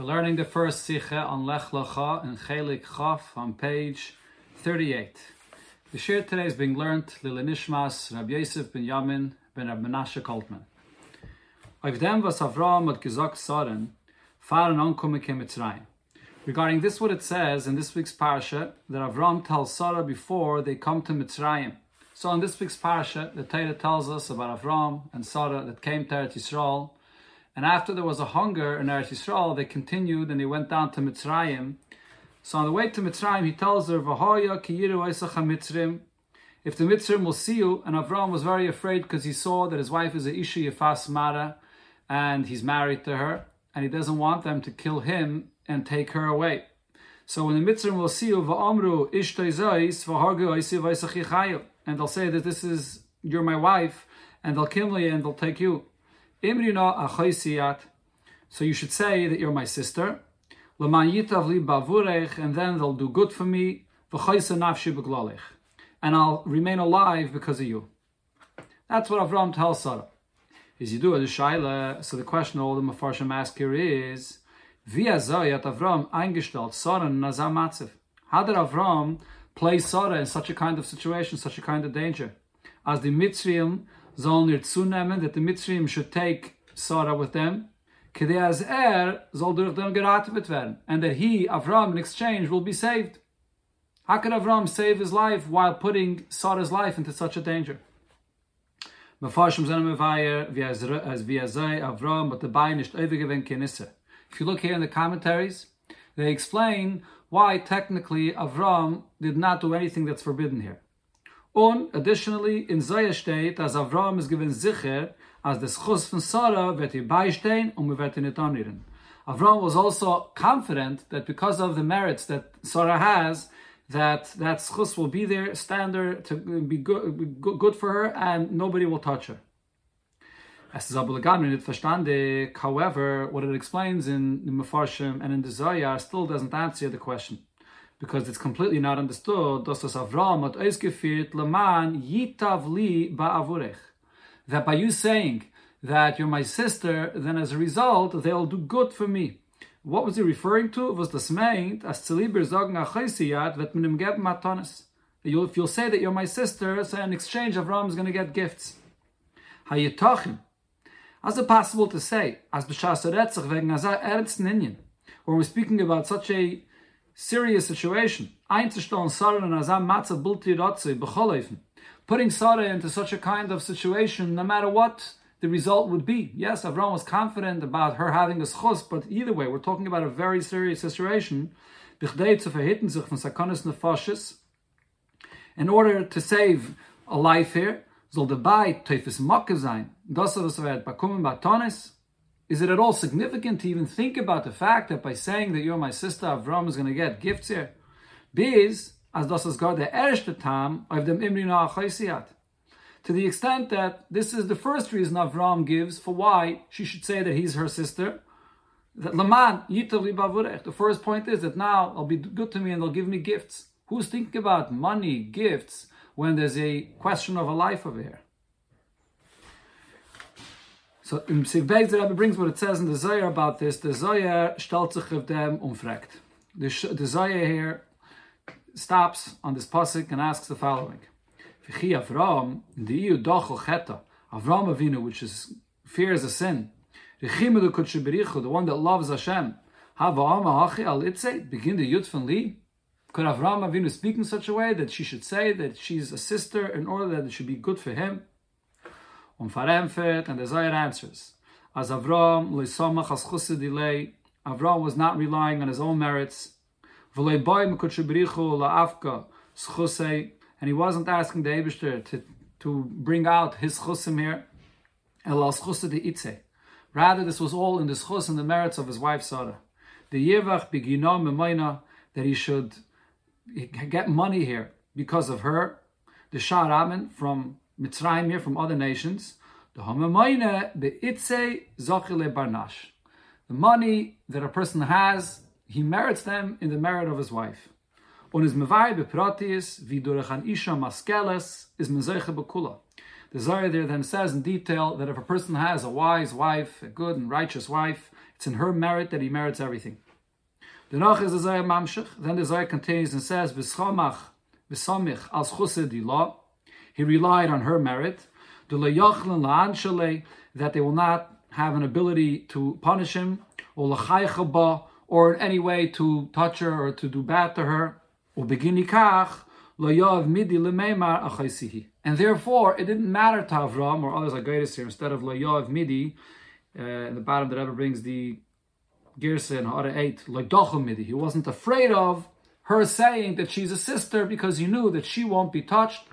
We're learning the first Sikha on Lech Lecha and Chelik Chaf on page 38. The shir today is being learned Lila Nishmas Rabbi Yosef ben Yamin ben Rabbi Menashe dem was Mitzrayim. Regarding this what it says in this week's parasha that Avram tells Sarah before they come to Mitzrayim. So in this week's parasha, the Torah tells us about Avram and Sarah that came to Eretz Yisrael and after there was a hunger in Eretz Yisrael, they continued and they went down to Mitzrayim. So on the way to Mitzrayim, he tells her, "V'hoya kiyiru Mitzrim." If the Mitzrim will see you, and Avram was very afraid because he saw that his wife is a Isha Yefas Mara, and he's married to her, and he doesn't want them to kill him and take her away. So when the Mitzrim will see you, v'amru ishtoizais v'hargu oisi and they'll say that this is you're my wife, and they'll kill me and they'll take you. Imrina achaysiyat. So you should say that you're my sister. L'man yitav li bavurech, and then they'll do good for me. V'chaysa nafshi b'glalech. And I'll remain alive because of you. That's what Avram tells Sarah. Is you do a shaila. So the question all the Mefarshim ask here is, Via Zayat Avram eingestellt Sarah in Nazar Matzev. How did Avram place Sarah in such a kind of situation, such a kind of danger? As the Mitzrayim sollen zunehmen, that the Mitzrayim should take Sarah with them, kede as er soll durch dem geratet werden, and that he, Avram, in exchange, will be saved. How could Avram save his life while putting Sarah's life into such a danger? Mefarshim as via zay Avram, but the kenisse. If you look here in the commentaries, they explain why technically Avram did not do anything that's forbidden here. Und additionally, in Zaya steht, dass Avram ist given sicher, as the schus von Sarah wird ihr beistehen und um wir werden nicht anrühren. Avram was also confident that because of the merits that Sarah has, that that schus will be there, stand there to be good, be good for her, and nobody will touch her. Es ist aber gar nicht verstandig. However, what it explains in the Mefarshim and in the Zohar still doesn't answer the question because it's completely not understood, Avram leman yitav li ba'avurech. That by you saying that you're my sister, then as a result, they'll do good for me. What was he referring to? Was das meint, as zeliber sagen achaisiyat, vet minim geben matanis. If you'll say that you're my sister, so in exchange, Avram is going to get gifts. Hayitachim. How's it possible to say, as b'shas retzach wegen azar ernsten Inyan, when we're speaking about such a serious situation. Putting Sarah into such a kind of situation, no matter what the result would be. Yes, Avram was confident about her having a schus, but either way, we're talking about a very serious situation. In order to save a life here, soll dabei Teufels Mocke sein. Das, bekommen Batonis, is it at all significant to even think about the fact that by saying that you're my sister, Avram is going to get gifts here? As God the Tam of Imrina. To the extent that this is the first reason Avram gives for why she should say that he's her sister. That Laman The first point is that now I'll be good to me and they'll give me gifts. Who's thinking about money, gifts, when there's a question of a life over here? So im Sigbeis der Rebbe brings what it says in the Zohar about this. The Zohar stellt sich auf dem umfragt. The, the Zohar here stops on this pasuk and asks the following. V'chi Avram, the EU dochel cheta, Avram Avinu, which is fears a sin, Rechimu the one that loves Hashem, Hava Ama Hachi Al Itze, begin the Yud from Li. Could Avram Avinu speak in such a way that she should say that she's a sister in order that it should be good for him? And the Zohar answers, as Avram leisomach as chusidilei, Avram was not relying on his own merits, and he wasn't asking the Eibishter to, to bring out his chusim here, el al schusidi itze. Rather, this was all in the schus and the merits of his wife Sarah. The yivach beginom memoina, that he should get money here because of her, the Shah Amen from Mitzrayim here from other nations. The barnash. The money that a person has, he merits them in the merit of his wife. On his mevai beprotius vi durachan isha maskeles is mezeche bekula. The Zohar there then says in detail that if a person has a wise wife, a good and righteous wife, It's in her merit that he merits everything. Then the Zayah continues and says, V'schamach v'samich al chused. He relied on her merit. That they will not have an ability to punish him, or in any way to touch her or to do bad to her. And therefore, it didn't matter to Avram or others like greatest here. Instead of loyav midi, uh, in the bottom that ever brings the Girsa and Hara 8, midi. He wasn't afraid of her saying that she's a sister because he knew that she won't be touched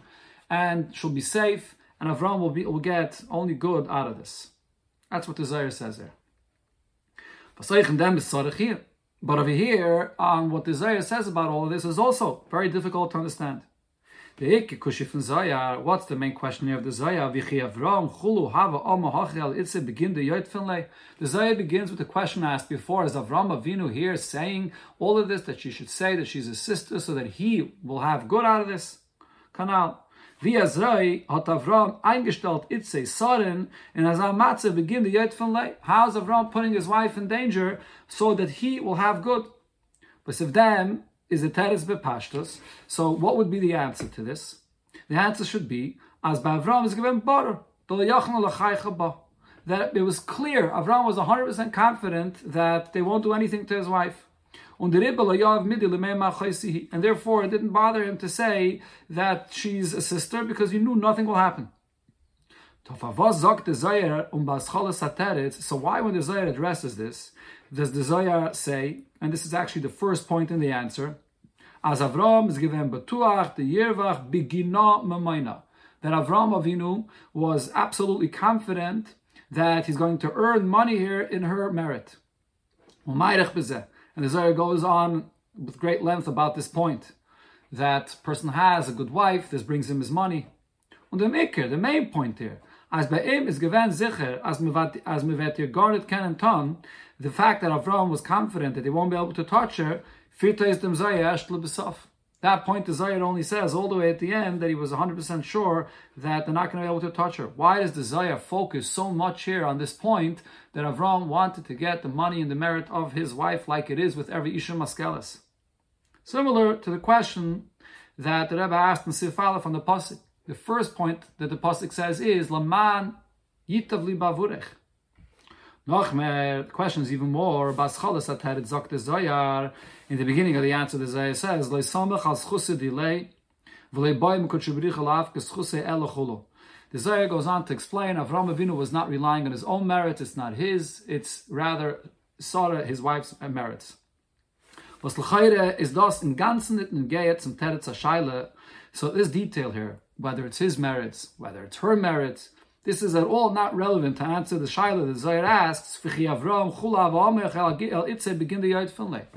and she'll be safe, and Avram will, be, will get only good out of this. That's what the Zayir says there. But over here, on what the Zayir says about all of this is also very difficult to understand. What's the main question here of the begin the Zayar begins with the question asked before, is Avram Avinu here saying all of this, that she should say that she's a sister so that he will have good out of this? Kanal. Wie Azrai hat Avram eingestellt Itze Saren and as Matze begin the Yotfinle. How is Avram putting his wife in danger so that he will have good? But if them, is a teres bepashtos. So what would be the answer to this? The answer should be, as by Avram is given butter, that it was clear, Avram was 100% confident that they won't do anything to his wife. And therefore, it didn't bother him to say that she's a sister because he knew nothing will happen. Um so why, when the Zayar addresses this, does the Zohar say, and this is actually the first point in the answer, as Avram is given betuach the yirvach begina memaina, that Avram Avinu was absolutely confident that he's going to earn money here in her merit. And the Zohar goes on with great length about this point, that person has a good wife, this brings him his money. And the maker, the main point here, as bei ihm is given sicher, as me vet ihr gar nicht kennen ton, the fact that Avram was confident that he won't be able to touch her, firta is dem That point the Zayah only says all the way at the end that he was 100% sure that they're not going to be able to touch her. Why does the Zayah focus so much here on this point that Avram wanted to get the money and the merit of his wife like it is with every Isha Maskelis? Similar to the question that the Rebbe asked in Sif on the Pasuk. The first point that the Pasuk says is, Laman yitav li bavurech. Noch mehr, the question is even more, Bas Cholas Ateret Zok de Zoyar, in the beginning of the answer the Zoyar says, Loi Samach al Schuse Dilei, V'lei Boim Alav. The Zohar goes on to explain Avram Avinu was not relying on his own merits, it's not his, it's rather Sarah, his wife's merits. Was is das in ganzen in Geyet zum Teretz HaShaila, so this detail here, whether it's his merits, whether it's her merits, this is at all not relevant to answer the shaila the Zayar asks. The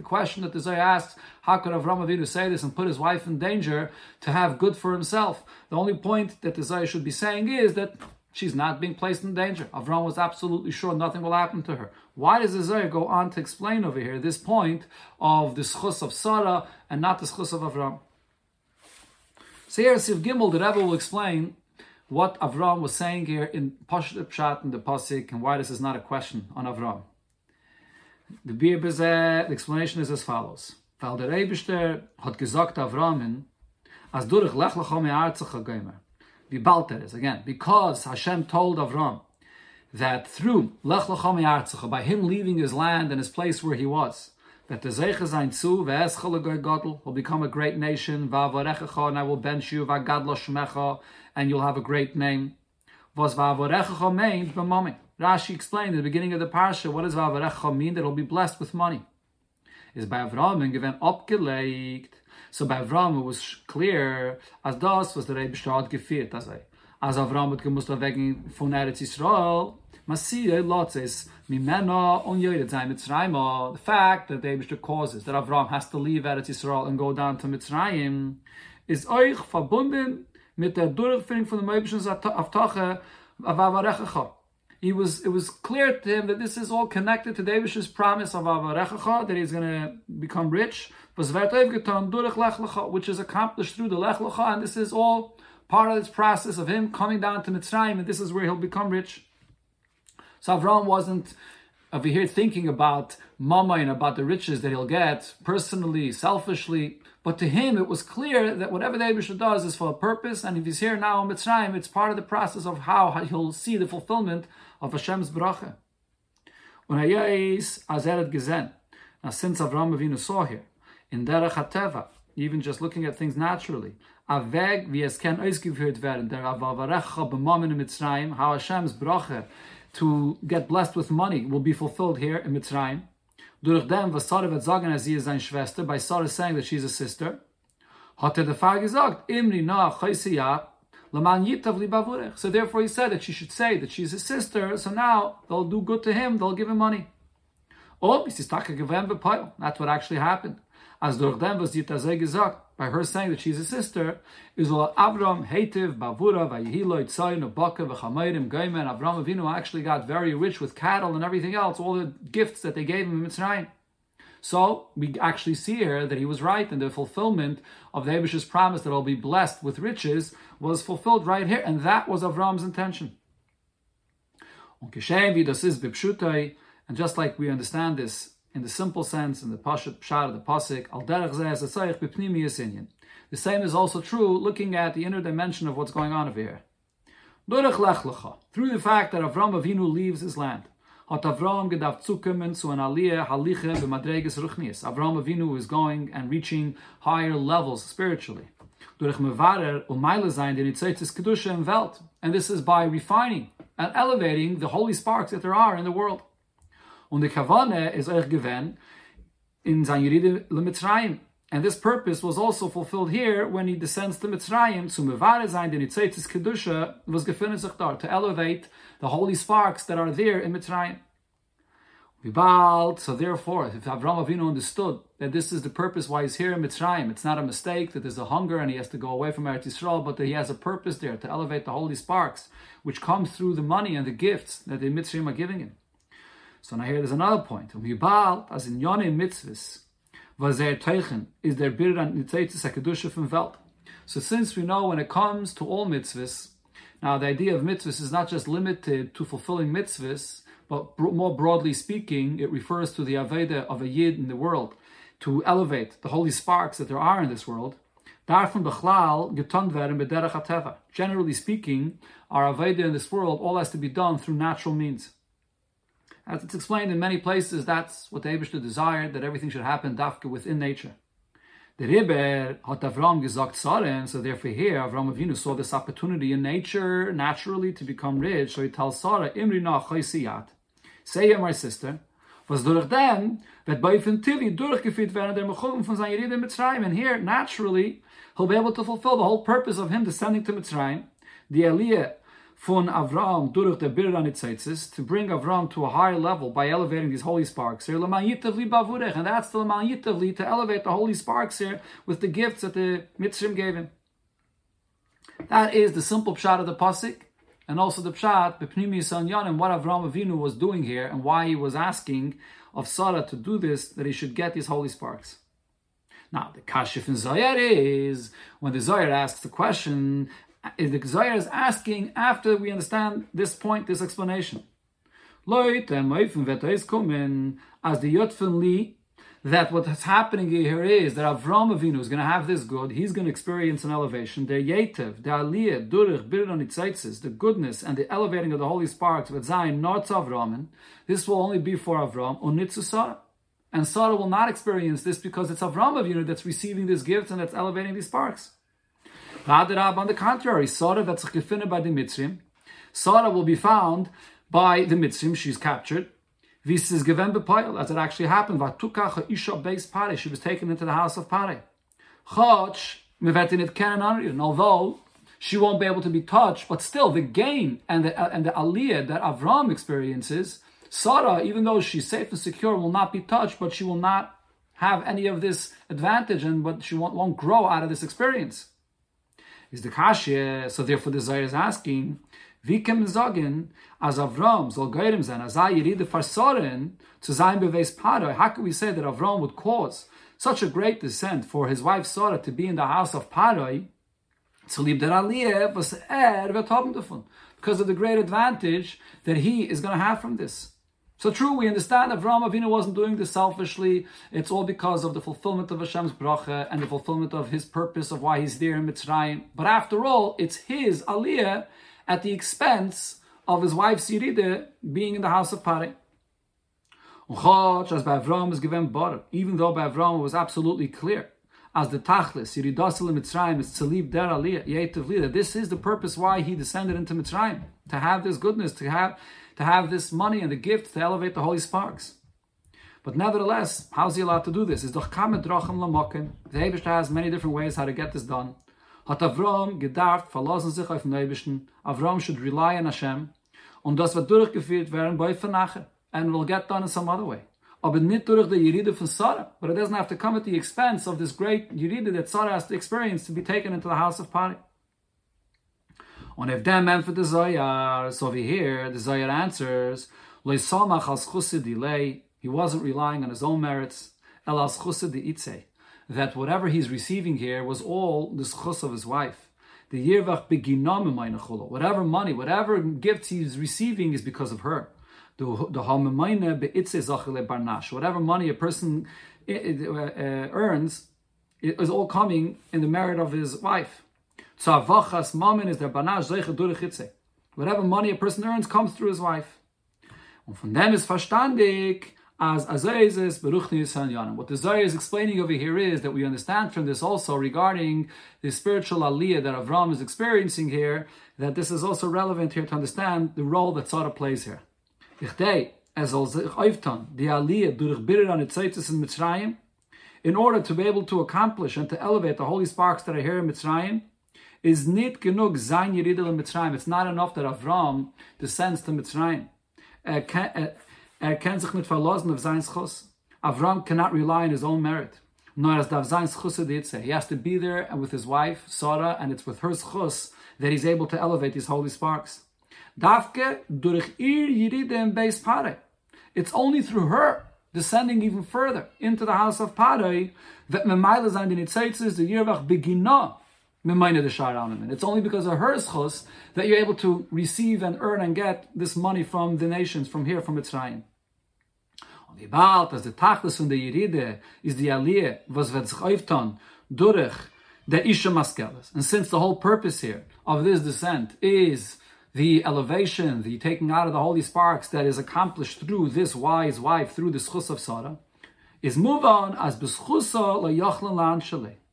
question that the Zayar asks, how could Avram Avinu say this and put his wife in danger to have good for himself? The only point that the Zayar should be saying is that she's not being placed in danger. Avram was absolutely sure nothing will happen to her. Why does the Zayar go on to explain over here this point of the schus of Sarah and not the schus of Avram? So here, Siv Gimel, the Rebbe will explain what Avram was saying here in Pashut Pshat in the Pasik and why this is not a question on Avram. The Bir the explanation is as follows. Weil der Eibishter hat gesagt Avramin, as durch lech lechom e'arzach ha'goymer. Wie bald again, because Hashem told Avram that through lech lechom e'arzach, by him leaving his land and his place where he was, that the Zeicha Zain Tzu, ve'eschel Gadol, will become a great nation, va'avarechacha, and I will bench you, va'gadlo shmecha, and you'll have a great name. Rashi explained in the beginning of the parsha, what does va'avorecha mean? That it'll be blessed with money. Is by Avram given. So by Avram it was clear, as das was the Rebbe hat geführt, as as Avram hat gemusst wegen von Eretz Yisrael, Masiyah lotzes mimena on yoyed Mitzrayim. The fact that the Rebbe causes that Avram has to leave Eretz Yisrael and go down to Mitzrayim is euch verbunden mit der Durchführung von der Meibischen Avtache Avarechacha. He was, it was clear to him that this is all connected to David's promise of Avarechacha, that he's going to become rich, which is accomplished through the Lech Lecha, and this is all part of this process of him coming down to Mitzrayim, and this is where he'll become rich. So Avram wasn't over here thinking about mama and about the riches that he'll get personally, selfishly. But to him, it was clear that whatever the Abisha does is for a purpose, and if he's here now in Mitzrayim, it's part of the process of how he'll see the fulfillment of Hashem's bracha. Now since Avram Avinu saw here, in Derech HaTeva, even just looking at things naturally, Aveg es kann ausgeführt werden, der b'mamin in Mitzrayim, how Hashem's bracha to get blessed with money will be fulfilled here in Mitzrayim. Durch dem, was Sarah wird sagen, als sie ist seine Schwester, Sarah saying that she's a sister, hat er der gesagt, Imri na yitav li bavurech. So therefore he said that she should say that she's his sister, so now they'll do good to him, they'll give him money. Oh, is That's what actually happened. As durch dem, was sie gesagt, by her saying that she's a sister, is Avram, Hetiv, Bavura, Vayihilo, Tzayin, Baka, V'chamayrim, Gaiman, Avram Avinu actually got very rich with cattle and everything else, all the gifts that they gave him in Mitzrayim. So we actually see here that he was right, and the fulfillment of the Abish's promise that I'll be blessed with riches was fulfilled right here, and that was Avram's intention. And just like we understand this in the simple sense, in the pashat pshat of the pasuk, al derech zeh The same is also true looking at the inner dimension of what's going on over here. Through the fact that Avram Avinu leaves his land, hat Avram gedacht zukommen zu an aliyah haliche b'madreges ruchnias. Avram Avinu is going and reaching higher levels spiritually. Durch mevarer umayla zayin den itzeitis kedusha in Welt. And this is by refining and elevating the holy sparks that there are in the world. Und die Kavane is euch gewen in sein Yeride Mitzrayim. And this purpose was also fulfilled here when he descends to Mitzrayim, zu mevare sein, den Itzeitis Kedusha, was gefunden sich to elevate the holy sparks that are there in Mitzrayim. So therefore, if Avram Avinu understood that this is the purpose why he's here in Mitzrayim, it's not a mistake that there's a hunger and he has to go away from Eretz Yisrael, but that he has a purpose there to elevate the holy sparks, which comes through the money and the gifts that the Mitzrayim are giving him. So now here there's another point. Vibal, as in Yone mitzvahs, was er teichen, is der bir an nitzeitis HaKedusha from Welt. So since we know when it comes to all mitzvahs, now the idea of mitzvahs is not just limited to fulfilling mitzvahs, but more broadly speaking, it refers to the Aveda of a Yid in the world, to elevate the holy sparks that there are in this world. And. Generally speaking, our Aveda in this world all has to be done through natural means. As it's explained in many places, that's what the Eibishter desired, that everything should happen dafka within nature. The Rebbe hat Avram gesagt Saren, so therefore here Avram Avinu saw this opportunity in nature naturally to become rich, so he tells Sarah, Imri na chaysiyat. Say here, my sister, was durch dem wird bei Tili durchgeführt werden der Mechuvim von seiner Yeride Mitzrayim, and here naturally he'll be able to fulfill the whole purpose of him descending to Mitzrayim, the Aliyah von Avram durch der Biranitzaitzis to bring Avram to a higher level by elevating these holy sparks here. And that's the Laman Yitavli to elevate the holy sparks here with the gifts that the Mitzrim gave him. That is the simple pshat of the pasuk, and also the pshat b'pnimi and what Avram Avinu was doing here and why he was asking of Sarah to do this that he should get these holy sparks. Now the kashif in Zayar is when the Zayar asks the question, is the Zohar is asking after we understand this point, this explanation. Is as the Yotfen Li, that what's happening here is that Avram Avinu is going to have this good, he's going to experience an elevation. The Yetev, the Aliyah, Durich, Birdon the goodness and the elevating of the holy sparks with Zayin, not Avramin, this will only be for Avram, Unitzu. And Sarah will not experience this because it's Avram Avinu that's receiving this gift and that's elevating these sparks. On the contrary, Sarah gefunden by the Mitzrim. Sarah will be found by the Mitzrim. She's captured. This is given bepoil, as it actually happened. Vatukach isha base pare. She was taken into the house of pare. Chotch mevetin it kenan Although she won't be able to be touched, but still the gain and the and the aliyah that Avram experiences, Sarah, even though she's safe and secure, will not be touched, but she will not have any of this advantage, and but she won't, won't grow out of this experience is the kashya. So therefore, the Zohar is asking, Vikem Zogin, as Avram geirem sein, as er yeride farsoren to sein beweis Paroi. How can we say that Avram would cause such a great descent for his wife Sarah to be in the house of Paroi? Er. Because of the great advantage that he is going to have from this. So true, we understand Avram Avinu wasn't doing this selfishly. It's all because of the fulfillment of Hashem's bracha and the fulfillment of His purpose of why He's there in Mitzrayim. But after all, it's His aliyah at the expense of his wife Siride being in the house of Pare. as is given bar, even though by was absolutely clear, as the Tachlis, Yiridasil Mitzrayim is to leave der aliyah, Yetiv This is the purpose why he descended into Mitzrayim, to have this goodness, to have to have this money and the gift to elevate the holy sparks. But nevertheless, how's he allowed to do this? Is doch kamet lamokin. The Hebrew has many different ways how to get this done. Avram gedacht, verlassen sich auf. Avram should rely on Hashem. Und das wird durchgeführt werden bei Vernache. And will get done in some other way. Aber nicht durch die Yeride von Sarah. But it doesn't have to come at the expense of this great Yeride that Sarah has to experience to be taken into the house of Pari. Und if dem meant for the Zoyar, so over here, the Zoyar answers, He wasn't relying on his own merits. That whatever he's receiving here was all the schus of his wife. The yirvach Whatever money, whatever gifts he's receiving is because of her. The Whatever money a person uh, uh, earns is all coming in the merit of his wife. Tzavachas mamin is der banash zeiche durch Whatever money a person earns comes through his wife. Und von dem ist verstandig, as Azayzis Beruchni Yanim. What the Zohar is explaining over here is that we understand from this also regarding the spiritual aliyah that Avram is experiencing here, that this is also relevant here to understand the role that Sarah plays here. Ichdei, as sich the aliyah durch bitter an itzaitis in Mitzrayim, in order to be able to accomplish and to elevate the holy sparks that are here in Mitzrayim, is nit genug zayin yeridel in Mitzrayim. It's not enough that Avram descends to Mitzrayim. Er, er, er kennt sich nicht verlassen auf sein Schuss. Avram cannot rely on his own merit. Nor as dav sein Schuss He has to be there and with his wife, Sarah, and it's with her Schuss that he's able to elevate these holy sparks. Davke durch yiride in beis pare. It's only through her descending even further into the house of Pare that Memaila Zayin Nitzaitzis, the Yirvach Beginah, it's only because of her schus that you're able to receive and earn and get this money from the nations, from here, from Mitzrayim. Tachlis Aliyah, Isha Maskelis. And since the whole purpose here of this descent is the elevation, the taking out of the holy sparks that is accomplished through this wise wife, through the schus of Sarah, is move on as beschusa la yachlan lan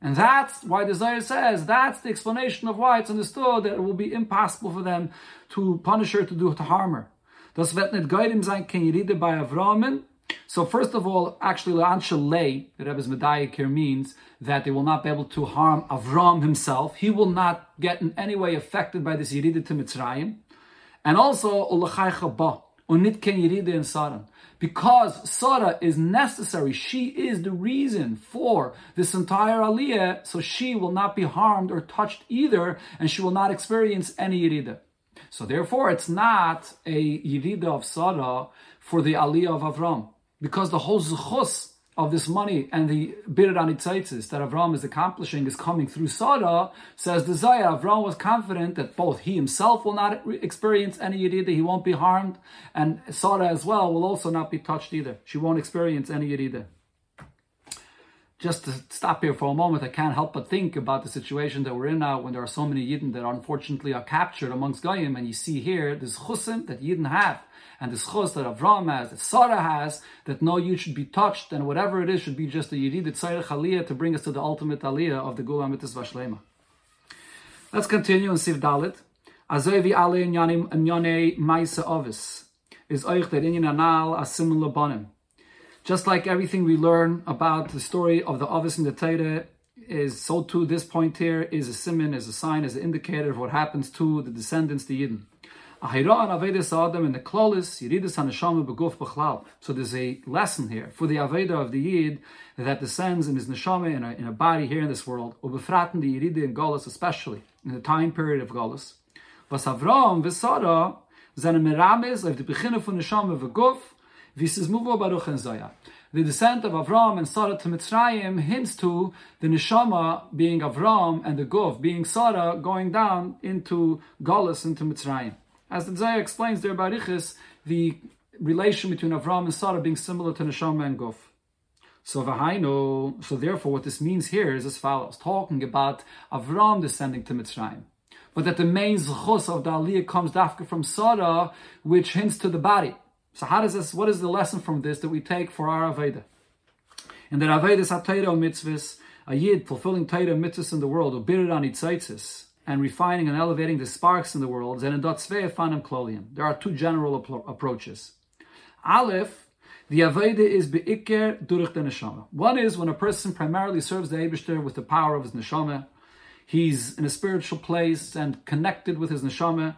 and that's why the Zohar says that's the explanation of why it's understood that it will be impossible for them to punish her, to do to harm her. Das wird nicht geidem sein, read it by Avramin? So first of all, actually, Lei, the Rebbe's Medayik here means that they will not be able to harm Avram himself. He will not get in any way affected by this Yerida to Mitzrayim. And also, Ulachai Ba, unit ken Yerida in Saran because Sarah is necessary. She is the reason for this entire aliyah, so she will not be harmed or touched either, and she will not experience any yirida. So therefore, it's not a yirida of Sarah for the aliyah of Avram, because the whole zuchus of this money and the bitter anitzaitis that Avram is accomplishing is coming through Sarah, says the Zaya, Avram was confident that both he himself will not experience any yirida, he won't be harmed, and Sarah as well will also not be touched either. She won't experience any yirida. Just to stop here for a moment, I can't help but think about the situation that we're in now when there are so many Yidden that unfortunately are captured amongst Goyim, and you see here this chusim that Yidden have and the schos that Avram has, that Sarah has, that no you should be touched, and whatever it is should be just a Yerid Tzayir Aliyah to bring us to the ultimate Aliyah of the Gula Mitzvah Vashlema. Let's continue in Siv Dalit. Azevi Ale Inyanim Inyane Maisa Ovis is Oich that Inyan Anal Asim Labanim. Just like everything we learn about the story of the Ovis in the Torah is so too this point here is a simon, is a sign, is an indicator of what happens to the descendants, the Yidden. So there's a lesson here for the Aveda of the Yid that descends in his Neshama in a, in a body here in this world, Ubefraten the Yiride in Golis especially, in the time period of Golis. Was Avram Vesara seine Merames of the Beginne von Neshama Beguf, Vis is Muvo Baruch and Zaya. The descent of Avram and Sarah to Mitzrayim hints to the neshama being Avram and the Guf being Sarah going down into Golis into Mitzrayim. As the Zayah explains there by Riches, the relation between Avram and Sarah being similar to Neshama and Guf. So so therefore what this means here is as follows, talking about Avram descending to Mitzrayim. But that the main zchus of the Aliyah comes dafka from Sarah, which hints to the body. So how does this, what is the lesson from this that we take for our Aveda? And that Aveda is HaTeira mitzvahs, a Yid fulfilling Teira mitzvahs in the world, or birid on itzaitzis, and refining and elevating the sparks in the world. There are two general approaches. Aleph, the Aveda is be'ikir durich the neshama. One is when a person primarily serves the Eibishter with the power of his neshama. He's in a spiritual place and connected with his neshama.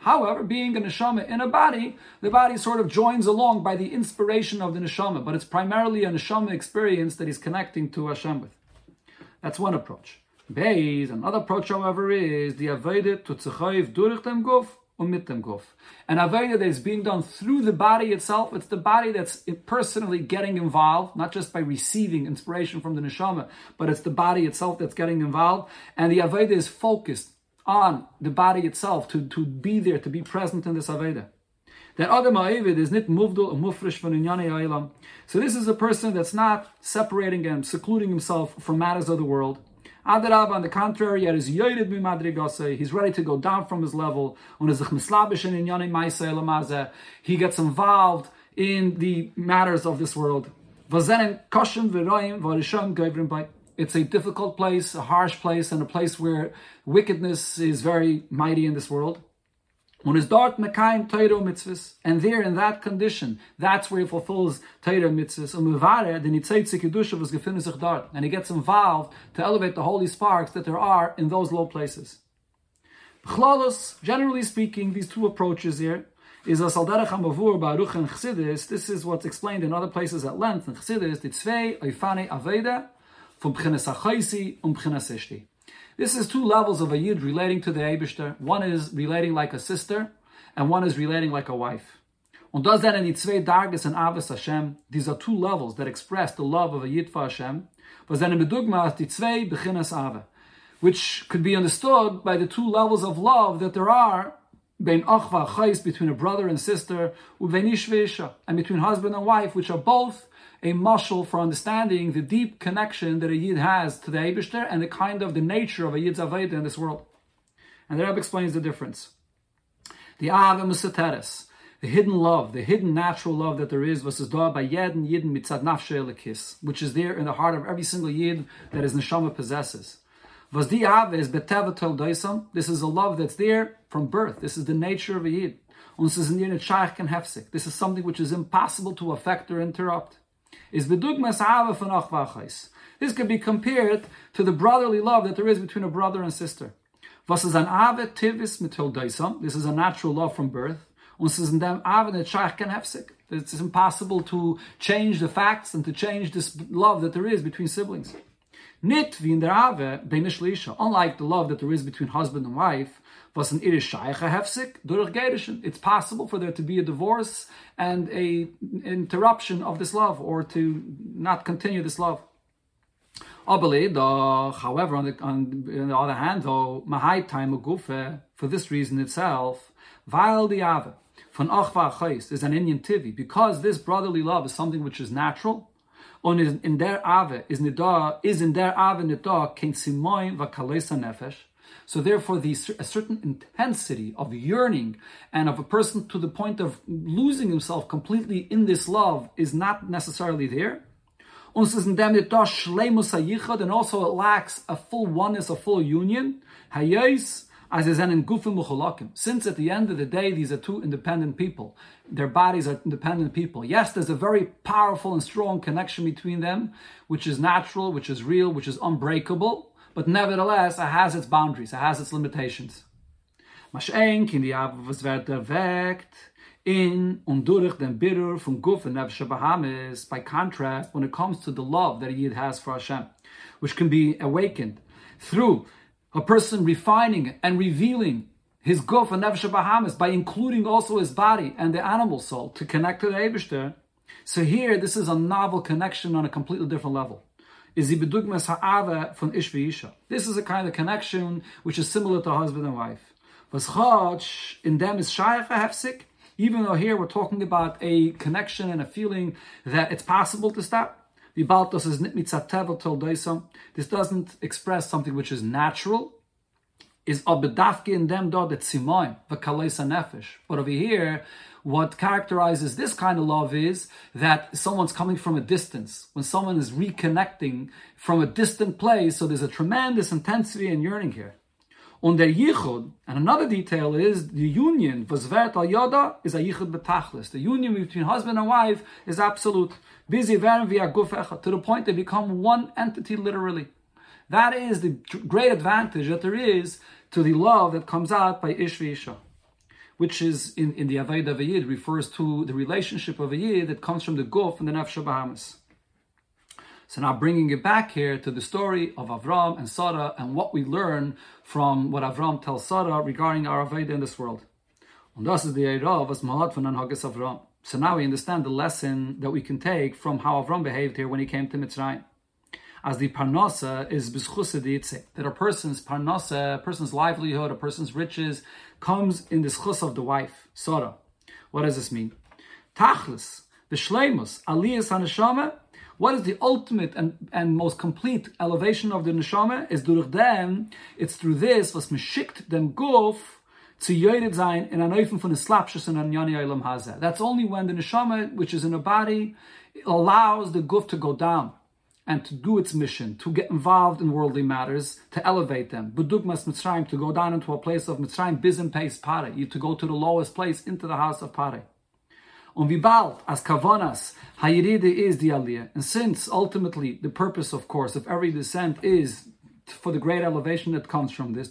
However, being a neshama in a body, the body sort of joins along by the inspiration of the neshama, but it's primarily a neshama experience that he's connecting to Hashem with. That's one approach. Beis, another approach, however, is the Aveda to tzechayiv durich dem guf umit dem guf. An Aveda that is being done through the body itself. It's the body that's personally getting involved, not just by receiving inspiration from the neshama, but it's the body itself that's getting involved. And the Aveda is focused on the body itself to, to be there, to be present in this Aveda. That other Ma'avid is nit muvdul mufresh von inyane So this is a person that's not separating and secluding himself from matters of the world. Adarab, on the contrary, he's ready to go down from his level. He gets involved in the matters of this world. It's a difficult place, a harsh place, and a place where wickedness is very mighty in this world. Und is dort mekayim Teiro mitzvahs, and there in that condition, that's where he fulfills Teiro mitzvahs. Um, und mevare, den Yitzaytze Kedusha was gefindet sich and he gets involved to elevate the holy sparks that there are in those low places. Chlalus, generally speaking, these two approaches here, is a salderach hamavur baruch and chassidus. This is what's explained in other places at length in chassidus. The tzvei oifane aveda from b'chinas achaisi und um b'chinas eshti. This is two levels of a yid relating to the Eibishter. One is relating like a sister, and one is relating like a wife. Und does that in die zwei Darges and Aves Hashem, these are two levels that express the love of a Yid for Hashem, was then in Bedugma die zwei Bechinas Ave, which could be understood by the two levels of love that there are between a brother and sister, and between husband and wife, which are both a muscle for understanding the deep connection that a Yid has to the Eibishter and the kind of the nature of a Yid's Aveda in this world. And the Rebbe explains the difference. The Ava Musateres, the hidden love, the hidden natural love that there is, versus da by Yedin Yidin mitzad nafshe which is there in the heart of every single Yid that his neshama possesses. This is a love that's there from birth. This is the nature of a Yid. This is something which is impossible to affect or interrupt is bedugmas ava von achvachais. This could be compared to the brotherly love that there is between a brother and sister. Was is an ave tivis mitil daisam. This is a natural love from birth. Und es in dem ave net shach ken hefsik. It's impossible to change the facts and to change this love that there is between siblings. Nit wie in der ave beinish. Unlike the love that there is between husband and wife, was an irish shaycha hefsik durch gerishin. It's possible for there to be a divorce and a interruption of this love, or to not continue this love. However, on the, on, on the other hand, though, mahai time gufe for this reason itself, while the ave von achva chais is an Indian tivi, because this brotherly love is something which is natural, and in their ave is nida is in their ave nida ken simoin nefesh so therefore, the, a certain intensity of yearning and of a person to the point of losing himself completely in this love is not necessarily there. And also it lacks a full oneness, a full union. Since at the end of the day, these are two independent people. Their bodies are independent people. Yes, there's a very powerful and strong connection between them, which is natural, which is real, which is unbreakable but nevertheless, it has its boundaries, it has its limitations. Maschenk in die was wird in und durch den Birur von Guf and Nefesh Bahamis, by contrast, when it comes to the love that Yid has for Hashem, which can be awakened through a person refining and revealing his Guf and Nefesh Bahamis by including also his body and the animal soul to connect to the Eibishter. So here, this is a novel connection on a completely different level is the bedugmas ha'ava von ish This is a kind of connection which is similar to husband and wife. Was chach in them is shaykh hefsik. Even though here we're talking about a connection and a feeling that it's possible to stop. This doesn't express something which is natural. Is abedafke in them do that simoin v'kaleisa nefesh. But over here, what characterizes this kind of love is that someone's coming from a distance. When someone is reconnecting from a distant place, so there's a tremendous intensity and yearning here. Und der Yichud, and another detail is the union, v'zvert al yoda, is a Yichud betachlis. The union between husband and wife is absolute. Busy via to the point they become one entity literally. That is the great advantage that there is to the love that comes out by Ish Isha, which is in, in the Avodah of a Yid, refers to the relationship of a Yid that comes from the Guf and the Nefesh Bahamas. So now bringing it back here to the story of Avram and Sarah and what we learn from what Avram tells Sarah regarding our Aveda in this world. Und das ist die Eira, was man hat von Avram. So now we understand the lesson that we can take from how Avram behaved here when he came to Mitzrayim. As the parnasa is b'schusa that a person's parnasa, a person's livelihood, a person's riches comes in the schus of the wife, Sarah. What does this mean? Tachlis, the shleimus, aliyas haneshama, what is the ultimate and, and most complete elevation of the neshama? Is durch them, it's through this, was mishickt dem guf, zu yoyed sein in an oifen von the slapshus and an yani olam hazeh. That's only when the neshama, which is in a body, allows the guf to go down and to do its mission, to get involved in worldly matters, to elevate them. Budugmas Mitzrayim, to go down into a place of Mitzrayim, bizim peis pare, to go to the lowest place, into the house of pare. On wie bald, as kavanas, hayiride is the aliyah. And since ultimately the purpose, of course, of every descent is for the great elevation that comes from this,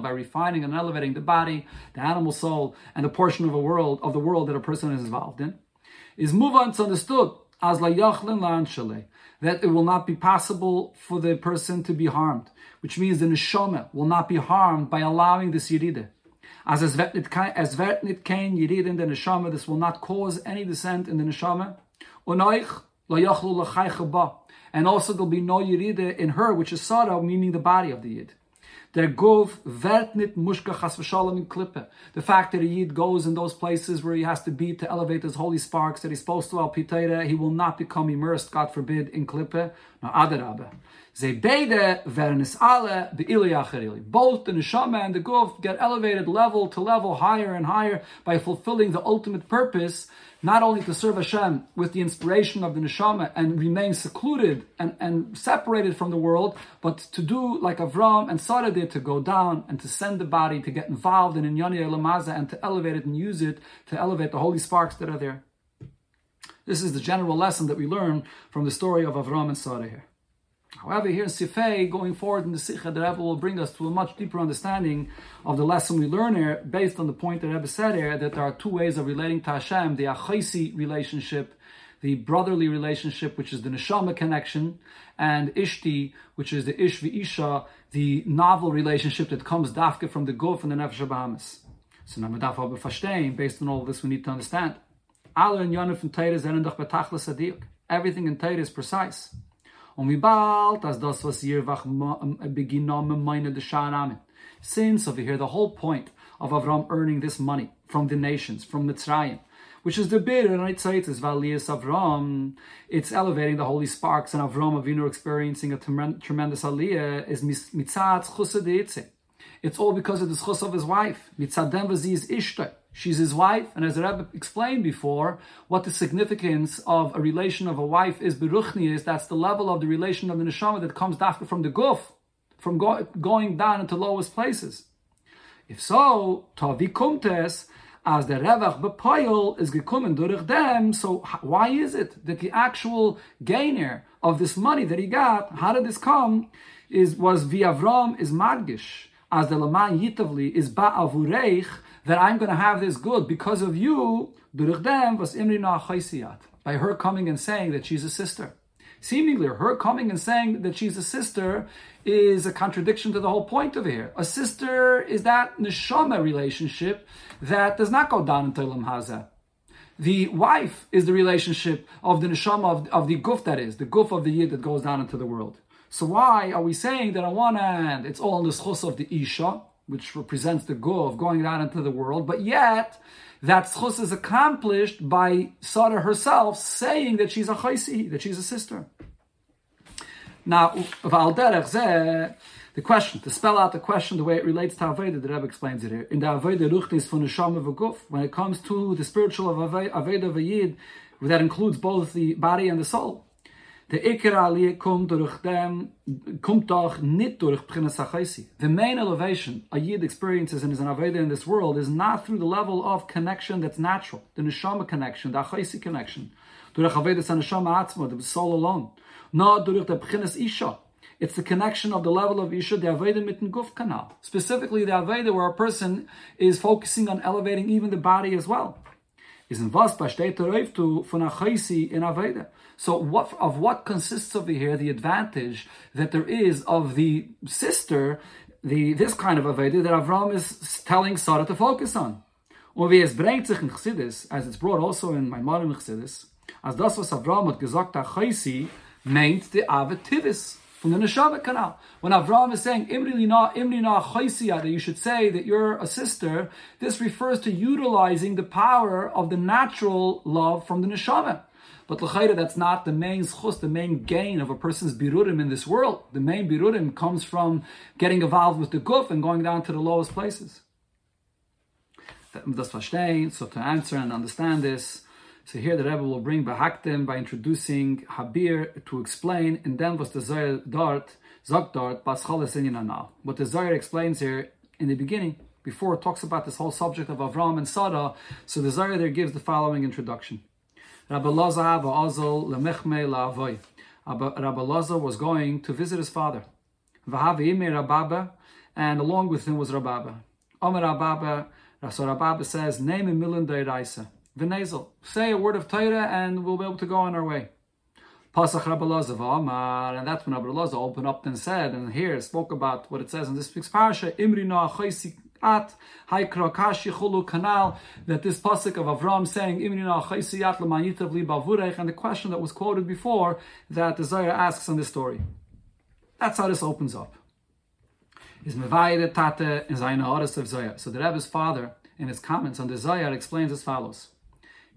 by refining and elevating the body, the animal soul, and the portion of a world of the world that a person is involved in, is to understood that it will not be possible for the person to be harmed, which means the neshama will not be harmed by allowing this yiride. As es wird nicht kein, es wird nicht kein Yirid in the Neshama, this will not cause any descent in the Neshama. And also there'll be no Yiride in her, which is Sarah, meaning the body of the Yid. Der Gov wird nicht mushka chas v'shalom in klippe. The fact that a Yid goes in those places where he has to be to elevate his holy sparks that he's supposed to al pitera, he will not become immersed, God forbid, in klippe. No, adarabe. Ze beide werden es alle Both the neshama and the guf get elevated level to level, higher and higher, by fulfilling the ultimate purpose, not only to serve Hashem with the inspiration of the neshama and remain secluded and, and separated from the world, but to do like Avram and Sarah did, to go down and to send the body to get involved in Inyani Elamaza and to elevate it and use it to elevate the holy sparks that are there. This is the general lesson that we learn from the story of Avram and Sarah here. However, here in Sifei, going forward in the Sikha, the Rebbe will bring us to a much deeper understanding of the lesson we learn here, based on the point that Rebbe said here, that there are two ways of relating to Hashem, the Achaisi relationship, the brotherly relationship, which is the Neshama connection, and Ishti, which is the Ishvi Isha, the novel relationship that comes dafke from the Guf and the Nefesh Bahamas. So based on all this, we need to understand. Everything in Torah is precise. Bald, as das, was Yirvach um, beginnom meine de Sha'aramin. Since over here, the whole point of Avram earning this money from the nations, from Mitzrayim, which is the I'd say it is Valias Avram, it's elevating the holy sparks, and Avram Avinu experiencing a tremendous aliyah, is mitzat chusad It's all because of the chus of his wife. Mitzadem vaziz ishta. She's his wife, and as the Rebbe explained before, what the significance of a relation of a wife is beruchni is that's the level of the relation of the neshama that comes after from the guf, from go, going down into lowest places. If so, tavi kumtes, as the revach bepoil is gekommen durch them, so why is it that the actual gainer of this money that he got, how did this come, is was via Avram is margish, as the laman yitavli is ba'avureich, that I'm going to have this good because of you, by her coming and saying that she's a sister. Seemingly, her coming and saying that she's a sister is a contradiction to the whole point of here. A sister is that neshama relationship that does not go down into Ilam Hazeh. The wife is the relationship of the neshama of, of the guf that is, the guf of the yid that goes down into the world. So why are we saying that on one hand it's all in the schus of the Isha, which represents the go of going out into the world, but yet that schus is accomplished by Sarah herself saying that she's a chaisi, that she's a sister. Now, the question, to spell out the question the way it relates to Aveda, the Rebbe explains it here. In the Aveda Ruchnis von Neshama V'guf, when it comes to the spiritual of Aveda V'yid, that includes both the body and the soul. The Iker Aliyah kommt durch dem, kommt doch nicht durch The main elevation a Yid experiences in his Aveda in this world is not through the level of connection that's natural, the Neshama connection, the Achaisi connection. Durch Aveda Neshama Atzma, the soul alone. Not durch the Pchinas Isha, it's the connection of the level of Isha, the Aveda mitten Guf Kanal. Specifically, the Aveda where a person is focusing on elevating even the body as well. Is in der to von a in Aveda. So what of what consists over here the advantage that there is of the sister, the this kind of Aveda that Avram is telling Sarah to focus on. Und wie es bringt sich as it's brought also in my modern Chassidus, as das was Avram hat gesagt, a meint the Avetivis from the Neshama canal. When Avraham is saying, Imri na, Imri na that you should say that you're a sister, this refers to utilizing the power of the natural love from the Neshama. But l'chayra, that's not the main schus, the main gain of a person's birurim in this world. The main birurim comes from getting involved with the guf and going down to the lowest places. So to answer and understand this, so here the Rebbe will bring Bahaktim by introducing Habir to explain, and then was the Zohar Dart, Zog Dart, Baschalas now. What the Zohar explains here in the beginning, before it talks about this whole subject of Avram and Sarah, so the Zohar there gives the following introduction. Rabbi Loza Azal Lemechme La'avoy. Rabbi Loza was going to visit his father. Vahavi Rababa, and along with him was Rababa. Omer Rababa, so Rababa says, Name a million Deiraisa. V'nezel. Say a word of Torah and we'll be able to go on our way. Pasach Amar, and that's when Rabbalazav opened up and said, and here spoke about what it says in this week's parasha, Imri no at Haikra Kashi Chulu Kanal, that this pasuk of Avram saying and the question that was quoted before that the Zohar asks in this story. That's how this opens up. Is Mevayde Tate in Zayna Horis of Zohar. So the Rebbe's father, in his comments on the Zohar, explains as follows.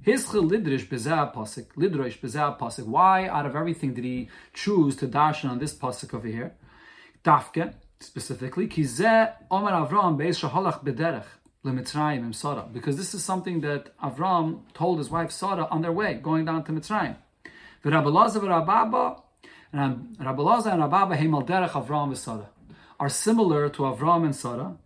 Hischel lidrish bezah pasuk, lidrish bezah pasuk. Why, out of everything, did he choose to darshan on this pasuk over here? Dafke, specifically, kizeh Omer Avram beis shahalach bederech lemitzrayim im Sarah, because this is something that Avram told his wife Sarah on their way, going down to Mitzrayim. V'Rabbalazar v'Rababa, and Rabbalazar and Rababa hemal derech Avram v'Sarah are similar to Avram and Sarah,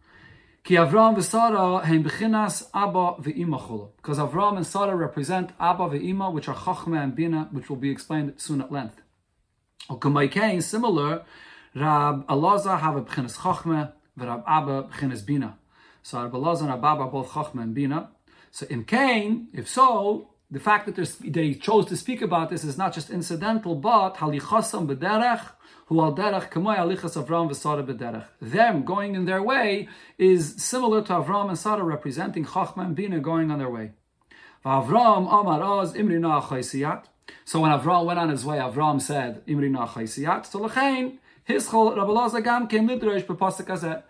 Ki Avram v'Sara bechinas Abba v'Ima chula. Because Avram and Sarah represent Abba v'Ima, which are Chachma and Bina, which will be explained soon at length. Okamaykein, similar, Rab Elazar have a bechinas Chachma, v'Rab Abba bechinas Bina. So Rab Elazar and Rab Abba are both Chachma and Bina. So in Cain, if so, the fact that they chose to speak about this is not just incidental, but halichasam b'derech, them going in their way is similar to Avram and Sarah representing Chachma and Bina going on their way. Avram Amar Oz Imrina Chaysiyat. So when Avram went on his way, Avram said Imrina Chaysiyat. So Lachain his chol Rabbalazar Gam came lidrosh b'pasuk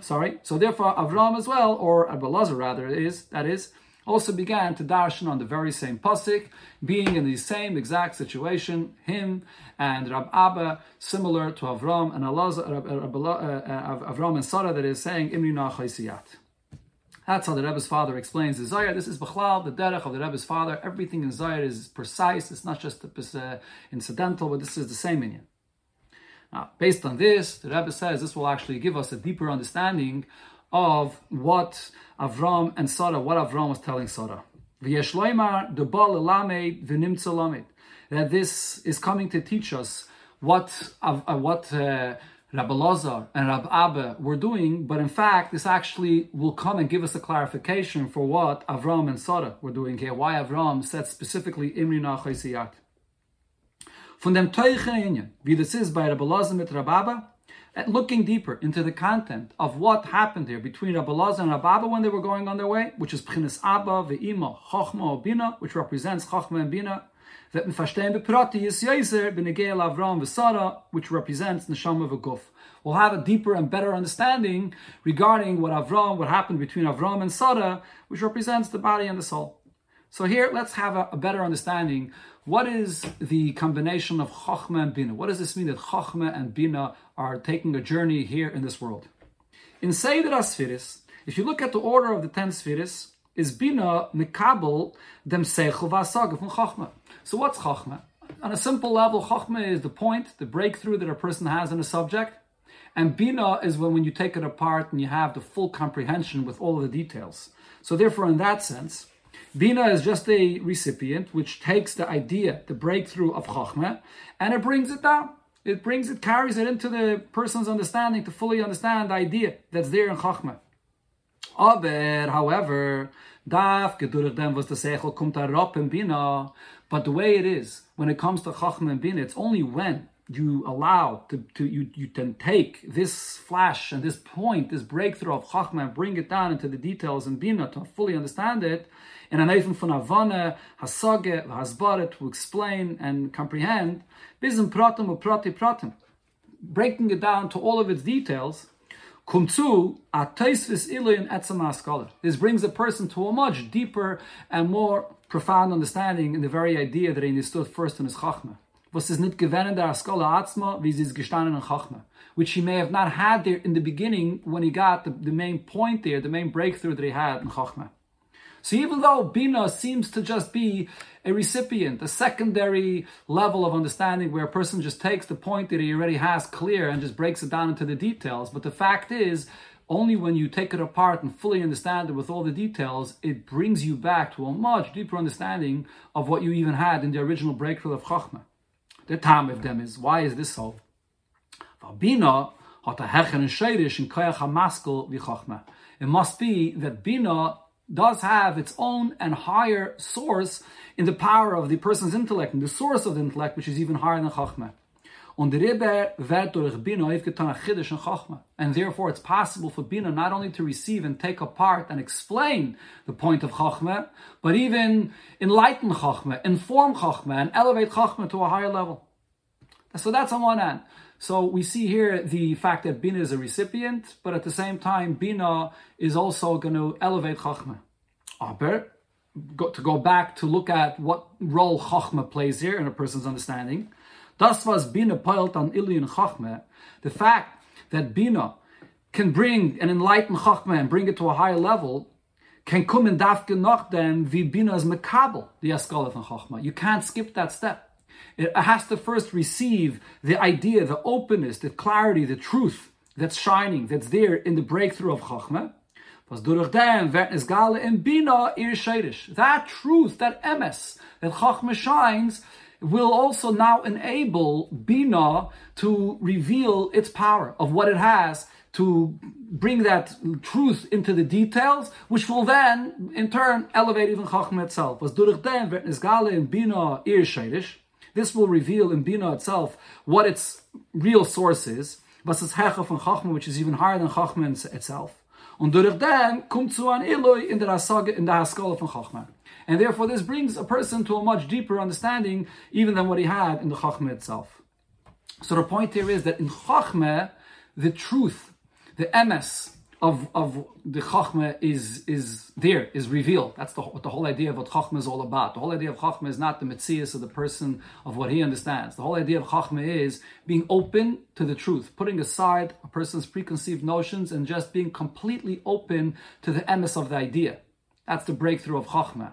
Sorry. So therefore Avram as well, or Rabbalazar rather is that is also began to darshan on the very same pasuk, being in the same exact situation, him and Rab Abba, similar to Avram and Elazar, uh, Avram and Sarah, that is saying Imrina Chaysiyat. That's how the Rebbe's father explains the Zohar. This is Bechlal, the derech of the Rebbe's father. Everything in Zohar is precise. It's not just uh, incidental, but this is the same in Now, based on this, the Rebbe says this will actually give us a deeper understanding of what Avram and Sarah, what Avram was telling Sarah. That this is coming to teach us what uh, what uh, Rabbi Lazar and Rabbi Abba were doing, but in fact, this actually will come and give us a clarification for what Avram and Sarah were doing here. Why Avram said specifically Imri Nachayisiyat. Von dem Teuchen wie das ist bei Rabbi Lazar mit Rabbi Abba, looking deeper into the content of what happened here between Rabbi and Rabbi when they were going on their way, which is Pchinas Abba, Ve'ima, Chochma, Bina, which represents Chochma and Bina, that is Yeser b'negel Avram v'Sara, which represents Neshama v'Guf. We'll have a deeper and better understanding regarding what Avram, what happened between Avram and Sarah, which represents the body and the soul. So here, let's have a, a better understanding. What is the combination of Chachma and Bina? What does this mean that Chachma and Bina are taking a journey here in this world? In Seder Asfiris, if you look at the order of the ten Sfiris, is Bina Mikabel dem Seichel Vasaga from Chachma. So what's Chachma? On a simple level, Chachma is the point, the breakthrough that a person has in a subject. And Bina is when, when you take it apart and you have the full comprehension with all the details. So therefore, in that sense, Bina is just a recipient which takes the idea, the breakthrough of Chachma, and it brings it down. It brings it, carries it into the person's understanding to fully understand the idea that's there in Chachma. Aber, however, daf gedurch dem, was the Seichel kommt herab in Bina, but the way it is, when it comes to Chachma and Bina, it's only when you allow to, to you you can take this flash and this point, this breakthrough of Chachma and bring it down into the details and Bina to fully understand it, and an even von Havana, Hasage, Hasbara, to explain and comprehend, bism pratim or prati pratim, breaking it down to all of its details, Kumtsu a Taisvis Ilin Etzama scholar. This brings a person to a much deeper and more profound understanding in the very idea that he understood first in his Chachma. Was is nicht gewähnt der Askola Atzma, wie sie ist gestanden in Chachma. Which he may have not had there in the beginning when he got the, the main point there, the main breakthrough that he had in Chachma. So even though Bina seems to just be a recipient, a secondary level of understanding where a person just takes the point that he already has clear and just breaks it down into the details, but the fact is, only when you take it apart and fully understand it with all the details, it brings you back to a much deeper understanding of what you even had in the original breakthrough of Chachma. The time of them is, why is this so? It must be that Bina does have its own and higher source in the power of the person's intellect, and the source of the intellect, which is even higher than Chachma. Und wird durch Bina aufgetan a and Chachma. And therefore it's possible for Bina not only to receive and take apart and explain the point of Chachma, but even enlighten Chachma, inform Chachma, and elevate Chachma to a higher level. So that's on one end. So we see here the fact that Bina is a recipient, but at the same time, Bina is also going to elevate Chachma. Aber, ah, to go back to look at what role Chachma plays here in a person's understanding, Das was Bina peilt an Ilian Chachma, the fact that Bina can bring and enlighten Chachma and bring it to a higher level, can come in dafke nach dem wie Bina's mekabel, the Askala von Chachma. You can't skip that step. It has to first receive the idea, the openness, the clarity, the truth that's shining, that's there in the breakthrough of Chachma. Bina That truth, that emes, that Chachma shines, will also now enable Bina to reveal its power of what it has to bring that truth into the details, which will then, in turn, elevate even Chachma itself. Was Bina this will reveal in Bina itself what its real source is, was is Hecha von Chachma, which is even higher than Chachma itself. Und durch dem kommt zu an Eloi in der Asage, in der Haskalah von Chachma. And therefore this brings a person to a much deeper understanding even than what he had in the Chachma itself. So the point here is that in Chachma, the truth, the emes, of, of the Chachma is, is there, is revealed. That's the, the whole idea of what Chachma is all about. The whole idea of Chachma is not the Metzias of the person of what he understands. The whole idea of Chachma is being open to the truth, putting aside a person's preconceived notions and just being completely open to the emes of the idea. That's the breakthrough of Chachma.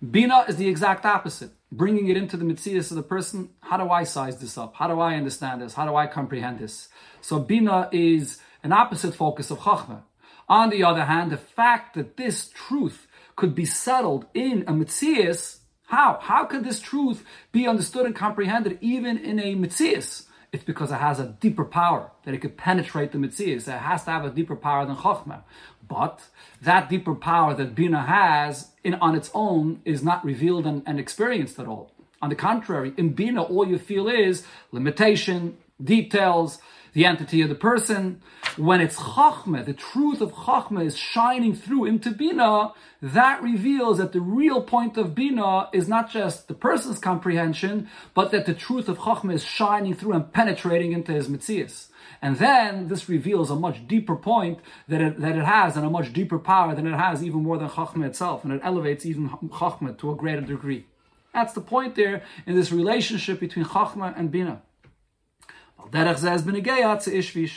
Bina is the exact opposite. Bringing it into the Metzias of the person. How do I size this up? How do I understand this? How do I comprehend this? So Bina is an opposite focus of Chachma. On the other hand, the fact that this truth could be settled in a Metzias, how? How could this truth be understood and comprehended even in a Metzias? It's because it has a deeper power, that it could penetrate the Metzias. It has to have a deeper power than Chokhmah. But that deeper power that Bina has in, on its own is not revealed and, and experienced at all. On the contrary, in Bina, all you feel is limitation, details, the entity of the person. When it's Chachma, the truth of Chachma is shining through into Bina, that reveals that the real point of Bina is not just the person's comprehension, but that the truth of Chachma is shining through and penetrating into his Mitzias. And then this reveals a much deeper point that it, that it has and a much deeper power than it has even more than Chachma itself. And it elevates even Chachma to a greater degree. That's the point there in this relationship between Chachma and Bina.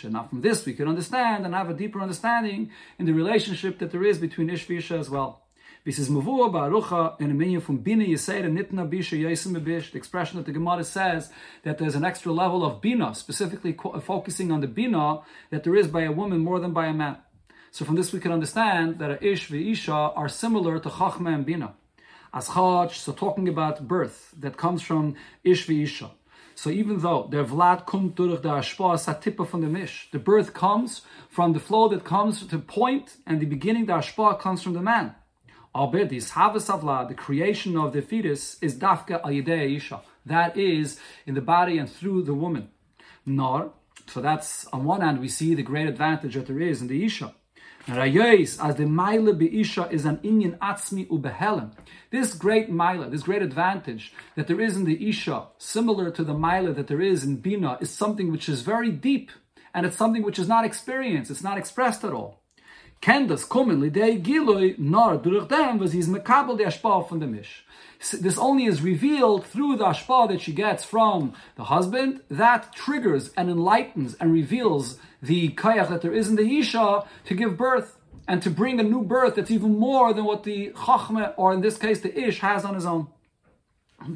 Now from this we can understand and have a deeper understanding in the relationship that there is between Ish Visha as well. This is Mavua Barucha in a minion from Bina Yisera Nitna Bisha Yasim Bish, the expression that the Gemara says that there's an extra level of Bina, specifically focusing on the Bina that there is by a woman more than by a man. So from this we can understand that a Ish Isha are similar to Chachma and Bina. As Chach, so talking about birth that comes from Ish Isha. So even though der Vlad kommt durch der Ashpa from the Mish, the birth comes from the flow that comes to point, and the beginning the Ashpa comes from the man. Albeit this Havas the creation of the fetus, is Dafka Ayidei Isha. That is in the body and through the woman. Nor, so that's on one hand we see the great advantage that there is in the Isha. Rayos, as the Maila Be'isha is an Inyan Atzmi Ubehelem. This great Maila, this great advantage that there is in the Isha, similar to the Maila that there is in Bina, is something which is very deep, and it's something which is not experienced, it's not expressed at all kann das kommen lidei giloi nor durch dem was is mekabel der ashpa von der mish. This only is revealed through the ashpa that she gets from the husband that triggers and enlightens and reveals the kayach that there is in the isha to give birth and to bring a new birth that's even more than what the chachme or in this case the ish has on his own. And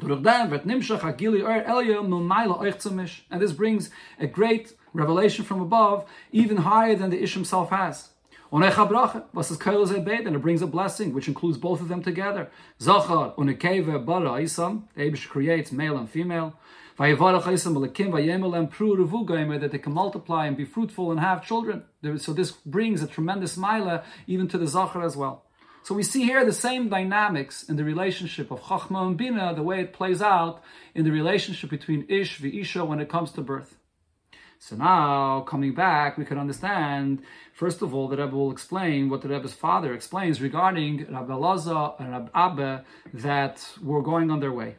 this brings a great revelation from above, even higher than the Ish himself has. Onecha bracha, was is kail beit, and it brings a blessing, which includes both of them together. Zachar unekeva bara isam, Abish creates male and female. Vayevarach isam alekim vayemel and pru revu that they can multiply and be fruitful and have children. So this brings a tremendous mila even to the Zachar as well. So we see here the same dynamics in the relationship of Chachma and Bina, the way it plays out in the relationship between Ish and Isha when it comes to birth. So now, coming back, we can understand, first of all, the Rebbe will explain what the Rebbe's father explains regarding Rabbi Laza and Rabbi Abba that were going on their way.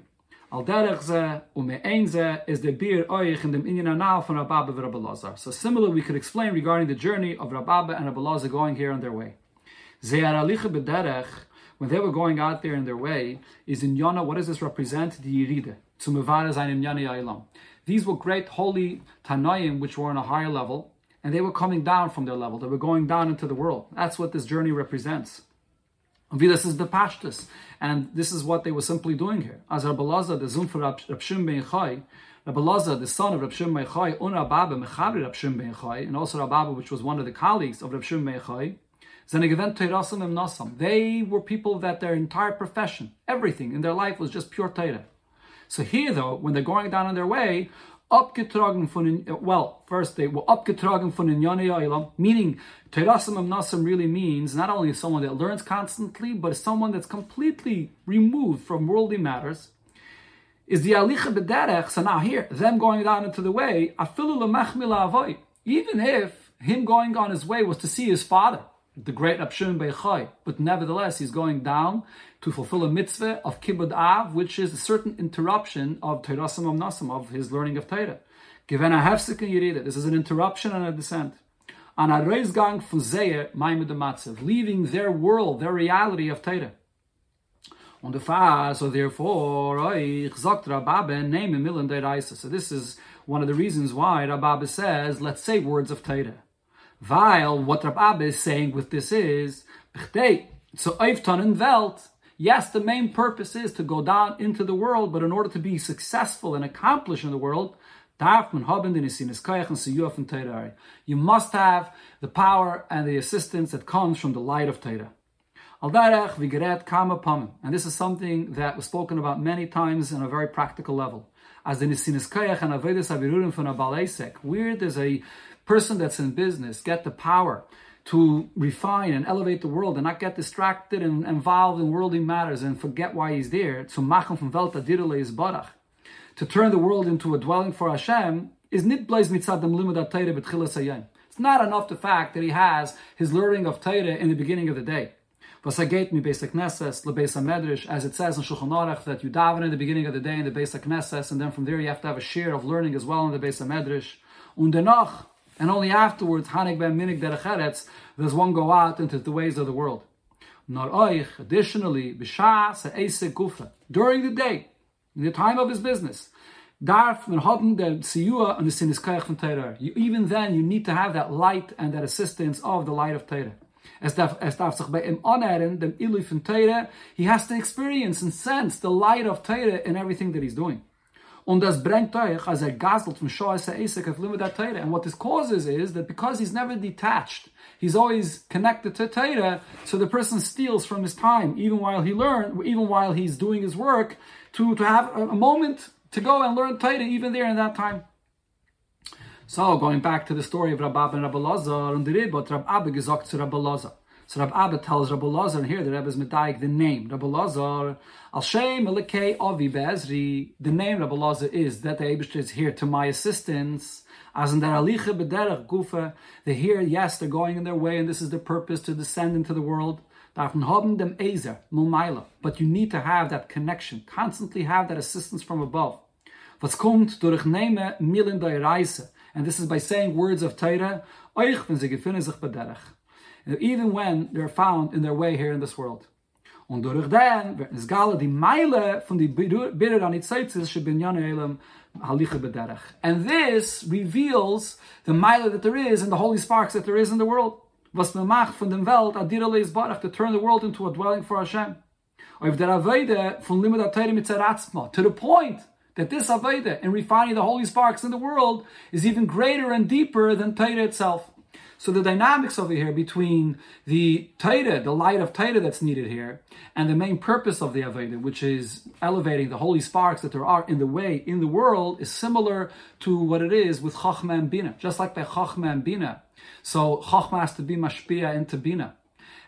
Al derech ze ume'ein ze is the bir oich in the inyan anal from Rabbi Abba and Rabbi Lazar. So similar, we could explain regarding the journey of Rabbi Abba and Rabbi Lazar going here on their way. Ze aralicha b'derech, when they were going out there in their way, is in Yona, what does this represent? The zayin Yana. These were great holy Tanaim, which were on a higher level, and they were coming down from their level. They were going down into the world. That's what this journey represents. This is the Pashtus, and this is what they were simply doing here. As Rabbi the Zun for Rab Shim Ben Chai, Rabbi the son of Rab Shim Ben Chai, Un Rababa Mechabri Rab Shim Ben Chai, and also Rababa, which was one of the colleagues of Rab Shim Ben Chai, they were people that their entire profession, everything in their life was just pure Torah. So here, though, when they're going down on their way, abgetragen von well, first they were abgetragen von in meaning Terasim Nasim really means not only someone that learns constantly, but someone that's completely removed from worldly matters. Is the alicha b'derech? So now here, them going down into the way, afilu avoy. Even if him going on his way was to see his father, the great Abshim Beichai, but nevertheless he's going down to fulfill a mitzvah of Kibbud Av, which is a certain interruption of Teirasim Nasim, of his learning of Torah. Given a hefsik and yirida, this is an interruption and a descent. On a reisgang from Zeyer, Maimud Matzev, leaving their world, their reality of Torah. On the far, so therefore, ich sagt Rabbabe, name a million So this is one of the reasons why Rabbabe says, let's say words of Torah. While what Rabbabe is saying with this is, so Eifton and Welt, Yes, the main purpose is to go down into the world, but in order to be successful and accomplish in the world, you must have the power and the assistance that comes from the light of Torah. And this is something that was spoken about many times on a very practical level. As the Nisinis Kayach and Avedis Avirurim from a where there's a person that's in business, get the power to refine and elevate the world and not get distracted and involved in worldly matters and forget why he's there. To machen from Welta is barach. To turn the world into a dwelling for Hashem, is nit blaze mitzad dem limud Torah b'tchilas hayom. It's not enough the fact that he has his learning of Torah in the beginning of the day. Vasaget mi Beis Knesses leBeis Medrash, as it says in Shulchan Aruch that you daven in the beginning of the day in the Beis Knesses, and then from there you have to have a share of learning as well in the Beis Medrash. Und danach, and only afterwards, Hanik ben Minik derech does one go out into the ways of the world. Nor oich, additionally, b'shah se'esek gufa, during the day, in the time of his business, darf man haben der Siyua and the Siniskayach from Torah. Even then, you need to have that light and that assistance of the light of Torah. Es darf, sich bei ihm anhören, dem Ilui von Torah, he has to experience and sense the light of Torah in everything that he's doing. Und das bringt euch, als er gaselt von Shoah Esek of Limud Torah. And what this causes is that because he's never detached, he's always connected to Torah, so the person steals from his time, even while he learn, even while he's doing his work, to, to have a, a moment to go and learn Torah, even there in that time. So, going back to the story of Rabbi and Rabbi Lazar, the Ribbot, Rabbi gesagt to Rabbi. So Rabbi Abba tells Rabbi Lazar, and here the Rebbe is medayik the name. Rabbi Lazar, Al Shem Avi Bezri, the name Rabbi Lazar is that the Abish is here to my assistance. As in Bederach Gufa, they hear, yes, they're going in their way, and this is the purpose to descend into the world. But you need to have that connection, constantly have that assistance from above. And this is by saying words of Torah. Even when they're found in their way here in this world. Und durch den wird es gale die Meile von die Bitter an Itzaitzis shebinyan elam haliche bederach. And this reveals the Meile that there is and the holy sparks that there is in the world. Was man macht von dem Welt, adirale is barach, to turn the world into a dwelling for Hashem. Or der Aveide von Limud HaTeire mitzaratzma, to the point that this Aveda in refining the holy sparks in the world is even greater and deeper than Taita itself. So the dynamics over here between the Taita, the light of Taita that's needed here, and the main purpose of the Aveda, which is elevating the holy sparks that there are in the way, in the world, is similar to what it is with Chachma and Bina. Just like by Chachma and Bina. So Chachma has to be mashpia into Bina.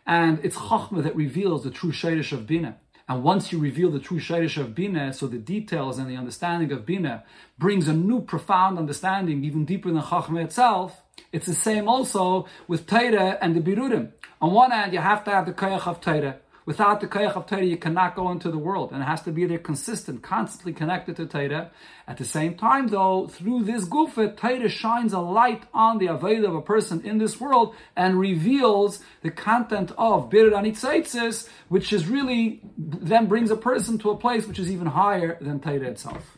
And it's Chachma that reveals the true Shadish of Bina. And once you reveal the true Shadish of Bina, so the details and the understanding of Bina brings a new profound understanding, even deeper than Chachma itself. It's the same also with Torah and the Birurim. On one hand, you have to have the Kayach of Torah. Without the Kayach of Torah, you cannot go into the world. And it has to be there consistent, constantly connected to Torah. At the same time, though, through this Gufa, Torah shines a light on the Aveda of a person in this world and reveals the content of Bir Anitzaitzis, which is really, then brings a person to a place which is even higher than Torah itself.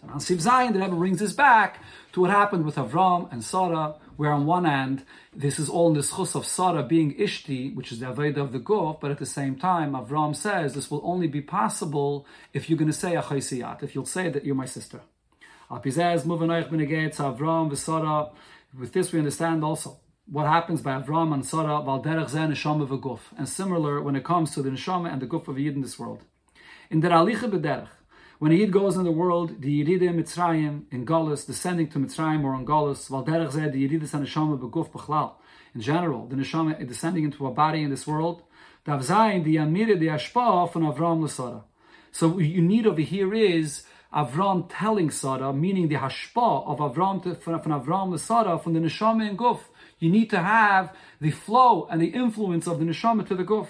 So now Siv Zion, the Rebbe brings this back to what happened with Avram and Sarah, where on one hand, this is all in the schus of Sarah being Ishti, which is the Aveda of the Guf, but at the same time, Avram says this will only be possible if you're going to say Achaisiyat, if you'll say that you're my sister. With this we understand also what happens by Avram and Sarah, and similar when it comes to the Neshama and the Guf of Yid in this world. In der Alicha B'derech, when a Yid goes in the world, the Yeridim Mitzrayim in Golis, descending to Mitzrayim or in Golis, while Derech Zed, the Yeridis and Beguf Bechlal. In general, the Neshama descending into a body in this world, Dav Zayin, the Yamir, the Ashpa from Avram Lasara. So what you need over here is Avram telling Sarah, meaning the Hashpa of Avram to, from, Avram Lasara, from the Neshama and Guf. You need to have the flow and the influence of the Neshama to the Guf.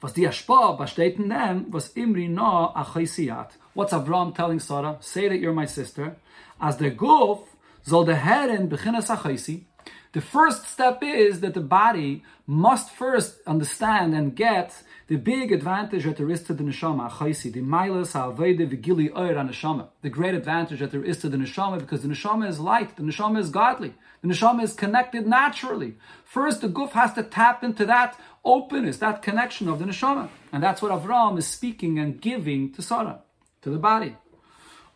Was die Ashpa besteht in dem, was Imri na achaisiyat. What's Avram telling Sarah? Say that you're my sister. As the guf, soll der Herren beginnes achaisi. The first step is that the body must first understand and get the big advantage that there is to the neshama, the milas ha'avede v'gili oir neshama. The great advantage that there is to the neshama because the neshama is light, the neshama is godly, the neshama is connected naturally. First, the guf has to tap into that openness, that connection of the neshama. And that's what Avram is speaking and giving to Sarah, to the body.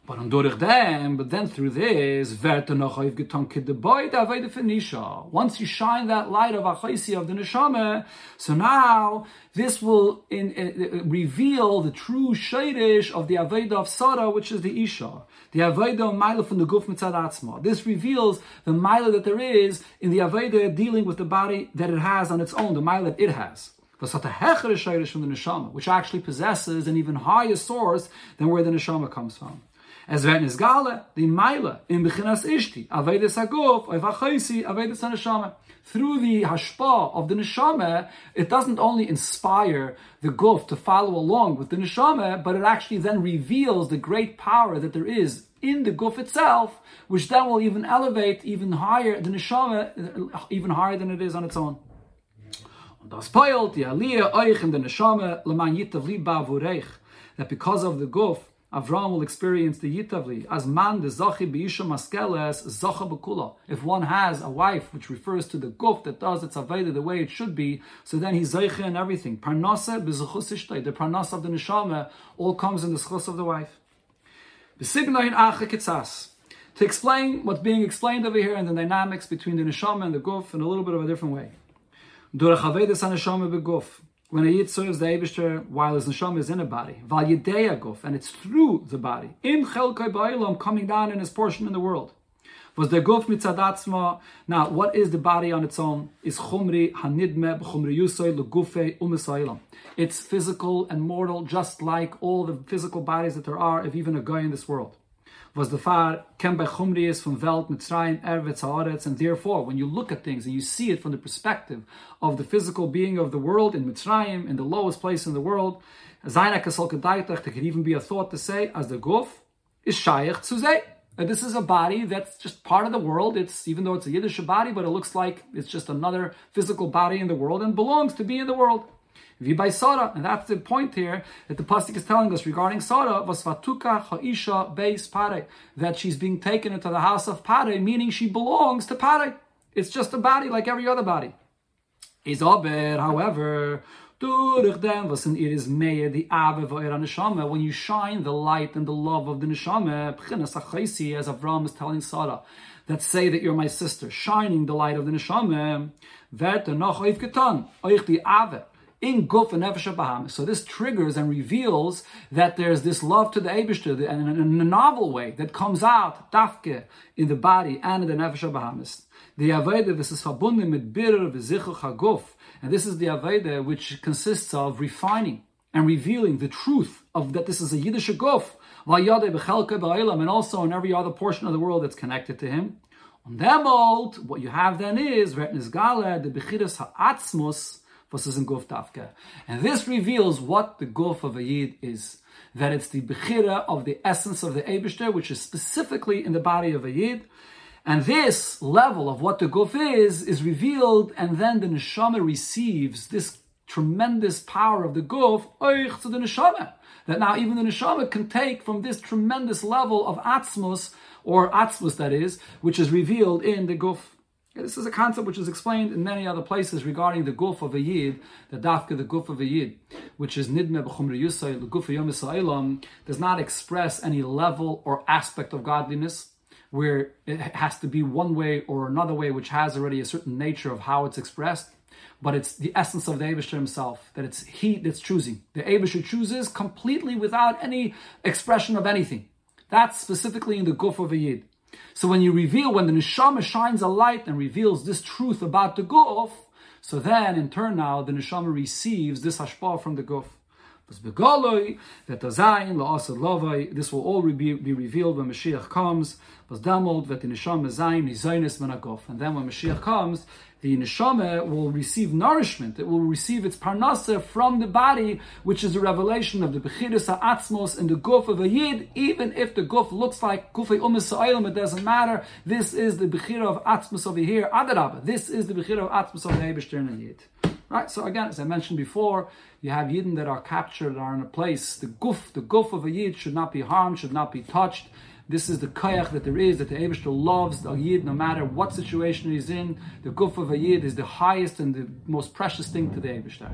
But on durch them, but then through this, once you shine that light of achaisi of the neshama, so now this will in, uh, reveal the true shadish of the aveda of Sara, which is the isha. The aveda of Maila from the guf mitzad This reveals the Maila that there is in the aveda dealing with the body that it has on its own, the Maila that it has from the neshama, which actually possesses an even higher source than where the neshama comes from. Es werden es die Meile, in Bechinas Ishti, Avedes HaGuf, Oiv HaChoisi, Avedes HaNeshama. Through the hashpa of the neshama, it doesn't only inspire the guf to follow along with the neshama, but it actually then reveals the great power that there is in the guf itself, which then will even elevate even higher the neshama, uh, even higher than it is on its own. Das euch in the neshama leman yitav that because of the guf Avram will experience the Yitavli as man the Zachi Beisha Maskeles Zacha Bekula. If one has a wife which refers to the guf that does its Aveda the way it should be, so then he's Zeicha and everything. Parnasa Bezachus the Parnasa of the Neshama all comes in the schus of the wife. Besignain Acha Kitzas. To explain what's being explained over here and the dynamics between the Neshama and the guf in a little bit of a different way. Durach Avedas HaNeshama Beguf when a yid serves the Eibishter while his neshama is in a body, val guf, and it's through the body, in chelkai ba'ilam, coming down in his portion in the world. Was the guf mitzadatzma? Now, what is the body on its own? Is chumri hanidme b'chumri yusoy legufe umisaylam. It's physical and mortal, just like all the physical bodies that there are, if even a guy in this world was the far ken by chumri from Welt, Mitzrayim, Ervetz, Haaretz, and therefore, when you look at things and you see it from the perspective of the physical being of the world in Mitzrayim, in the lowest place in the world, Zayna Kasol there could even be a thought to say, as the Guf is Shayach Tzuzeh. This is a body that's just part of the world. It's even though it's a Yiddish body, but it looks like it's just another physical body in the world and belongs to be in the world. By Sarah, and that's the point here that the pasuk is telling us regarding Sarah was vatuka ha'isha beis pare that she's being taken into the house of pare, meaning she belongs to pare. It's just a body like every other body. Is aber, however, durch dem was in ihr is mehr ihrer neshama when you shine the light and the love of the neshama as Avram is telling Sarah that say that you're my sister shining the light of the neshama vet noch oif getan euch die in Guf and Nefesh Bahamas. So this triggers and reveals that there's this love to the Eibishter and in a novel way that comes out, dafke, in the body and in the Nefesh Bahamas. The Aveda, this is verbunden mit Birr v'zichuch haguf. And this is the Aveda which consists of refining and revealing the truth of that this is a Yiddish guf, and also in every other portion of the world that's connected to him. On them old, what you have then is, Retnis Gala, the Bechiras Ha'atzmus, versus in Guf Tafka. And this reveals what the Guf of a Yid is. That it's the Bechira of the essence of the Eibishter, which is specifically in the body of a Yid. And this level of what the Guf is, is revealed, and then the Neshama receives this tremendous power of the Guf, oich to the Neshama. That now even the Neshama can take from this tremendous level of Atzmus, or Atzmus that is, which is revealed in the Guf. This is a concept which is explained in many other places regarding the guf of a yid, the dafka, the guf of a yid, which is nidme b'chumri yusay, the guf of does not express any level or aspect of godliness, where it has to be one way or another way, which has already a certain nature of how it's expressed. But it's the essence of the Eibishter himself, that it's he that's choosing. The Eibishter chooses completely without any expression of anything. That's specifically in the guf of a yid. So when you reveal, when the neshama shines a light and reveals this truth about the guf, so then in turn now the neshama receives this hashpah from the guf. This will all be, be revealed when Mashiach comes. And then when Mashiach comes, the neshama will receive nourishment. It will receive its parnasa from the body, which is a revelation of the bechiris ha'atzmos and the guf of a yid. Even if the guf looks like gufay umis it doesn't matter. This is the bechira of atzmos over here. Adarabah. This is the bechira of atzmos of the yid. Right. So again, as I mentioned before, you have yidden that are captured, are in a place. The guf, the guf of a yid should not be harmed, should not be touched. This is the kayach that there is, that the Eibishter loves the Yid no matter what situation he's in. The guf of a Yid is the highest and the most precious thing to the Eibishter.